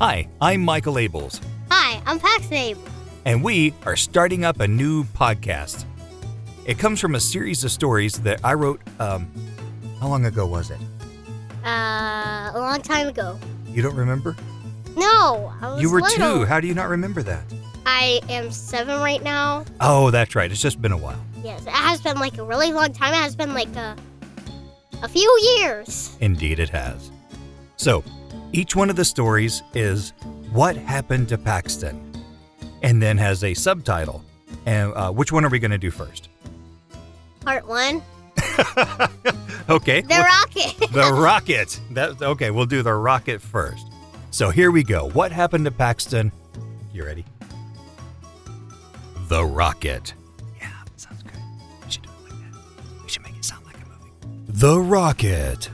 Hi, I'm Michael Abels, Hi, I'm Paxton. and we are starting up a new podcast. It comes from a series of stories that I wrote. Um, how long ago was it? Uh, a long time ago. You don't remember? No, I was you were little. two. How do you not remember that? I am seven right now. Oh, that's right. It's just been a while. Yes, it has been like a really long time. It has been like a, a few years. Indeed, it has. So, each one of the stories is What Happened to Paxton? And then has a subtitle. And uh, which one are we going to do first? Part one, Okay. the well, rocket. the rocket. That, okay, we'll do the rocket first. So here we go. What happened to Paxton? You ready? The rocket. Yeah, that sounds good. We should do it like that. We should make it sound like a movie. The rocket.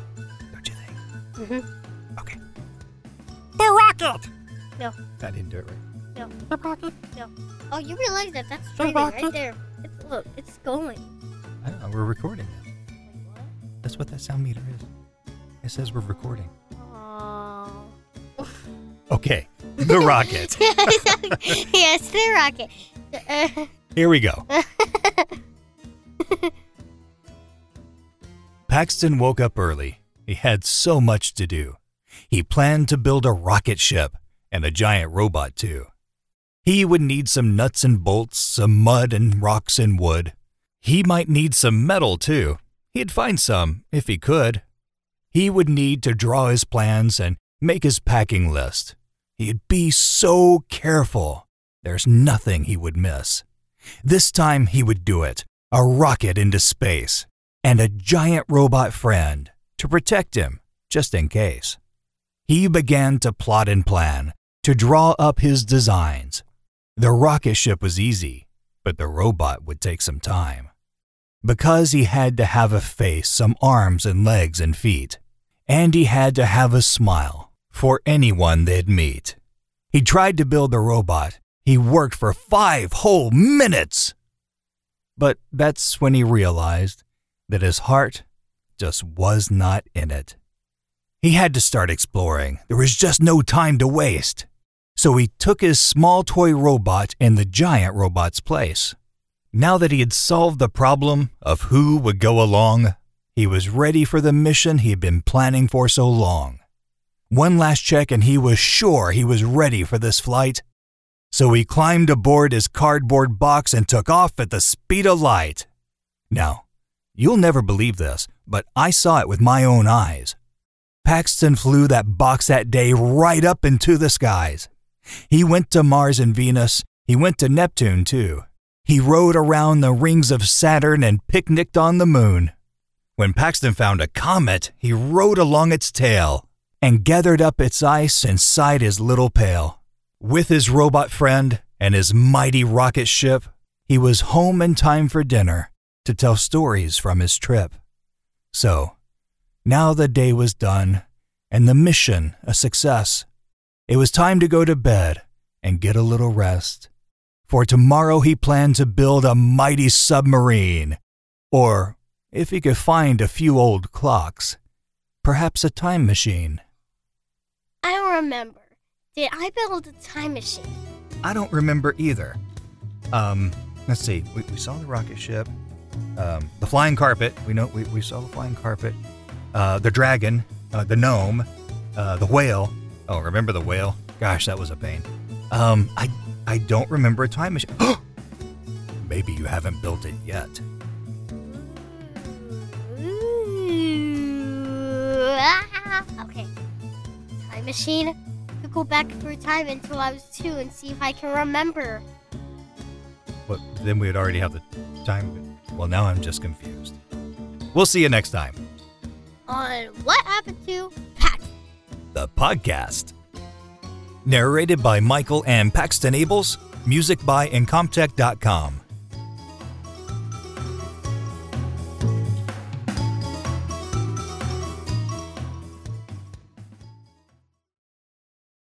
Don't you think? Mhm. Okay. Rocket! No. I didn't do it right. No. The rocket? No. Oh, you realize that that's The streaming right there. It's, look, it's going. I don't know. We're recording now. Wait, what? That's what that sound meter is. It says we're recording. Oh. Okay. The rocket. yes, the rocket. Uh, Here we go. Paxton woke up early. He had so much to do. He planned to build a rocket ship and a giant robot, too. He would need some nuts and bolts, some mud and rocks and wood. He might need some metal, too. He'd find some if he could. He would need to draw his plans and make his packing list. He'd be so careful. There's nothing he would miss. This time he would do it a rocket into space, and a giant robot friend to protect him, just in case. He began to plot and plan, to draw up his designs. The rocket ship was easy, but the robot would take some time. Because he had to have a face, some arms and legs and feet, and he had to have a smile for anyone they'd meet. He tried to build the robot. He worked for five whole minutes. But that's when he realized that his heart just was not in it. He had to start exploring. There was just no time to waste. So he took his small toy robot in the giant robot's place. Now that he had solved the problem of who would go along, he was ready for the mission he had been planning for so long. One last check and he was sure he was ready for this flight. So he climbed aboard his cardboard box and took off at the speed of light. Now, you'll never believe this, but I saw it with my own eyes. Paxton flew that box that day right up into the skies. He went to Mars and Venus. He went to Neptune, too. He rode around the rings of Saturn and picnicked on the moon. When Paxton found a comet, he rode along its tail and gathered up its ice inside his little pail. With his robot friend and his mighty rocket ship, he was home in time for dinner to tell stories from his trip. So, now the day was done and the mission a success. It was time to go to bed and get a little rest. For tomorrow he planned to build a mighty submarine. Or, if he could find a few old clocks, perhaps a time machine. I don't remember. Did I build a time machine? I don't remember either. Um, let's see. We, we saw the rocket ship, um, the flying carpet. We know we, we saw the flying carpet, uh, the dragon, uh, the gnome, uh, the whale. Oh, remember the whale? Gosh, that was a pain. Um, I I don't remember a time machine. Maybe you haven't built it yet. Okay. Time machine. Could go back through time until I was two and see if I can remember. But then we'd already have the time. Well, now I'm just confused. We'll see you next time. On what happened to Pat? the podcast. Narrated by Michael and Paxton Abels, music by Incompetech.com.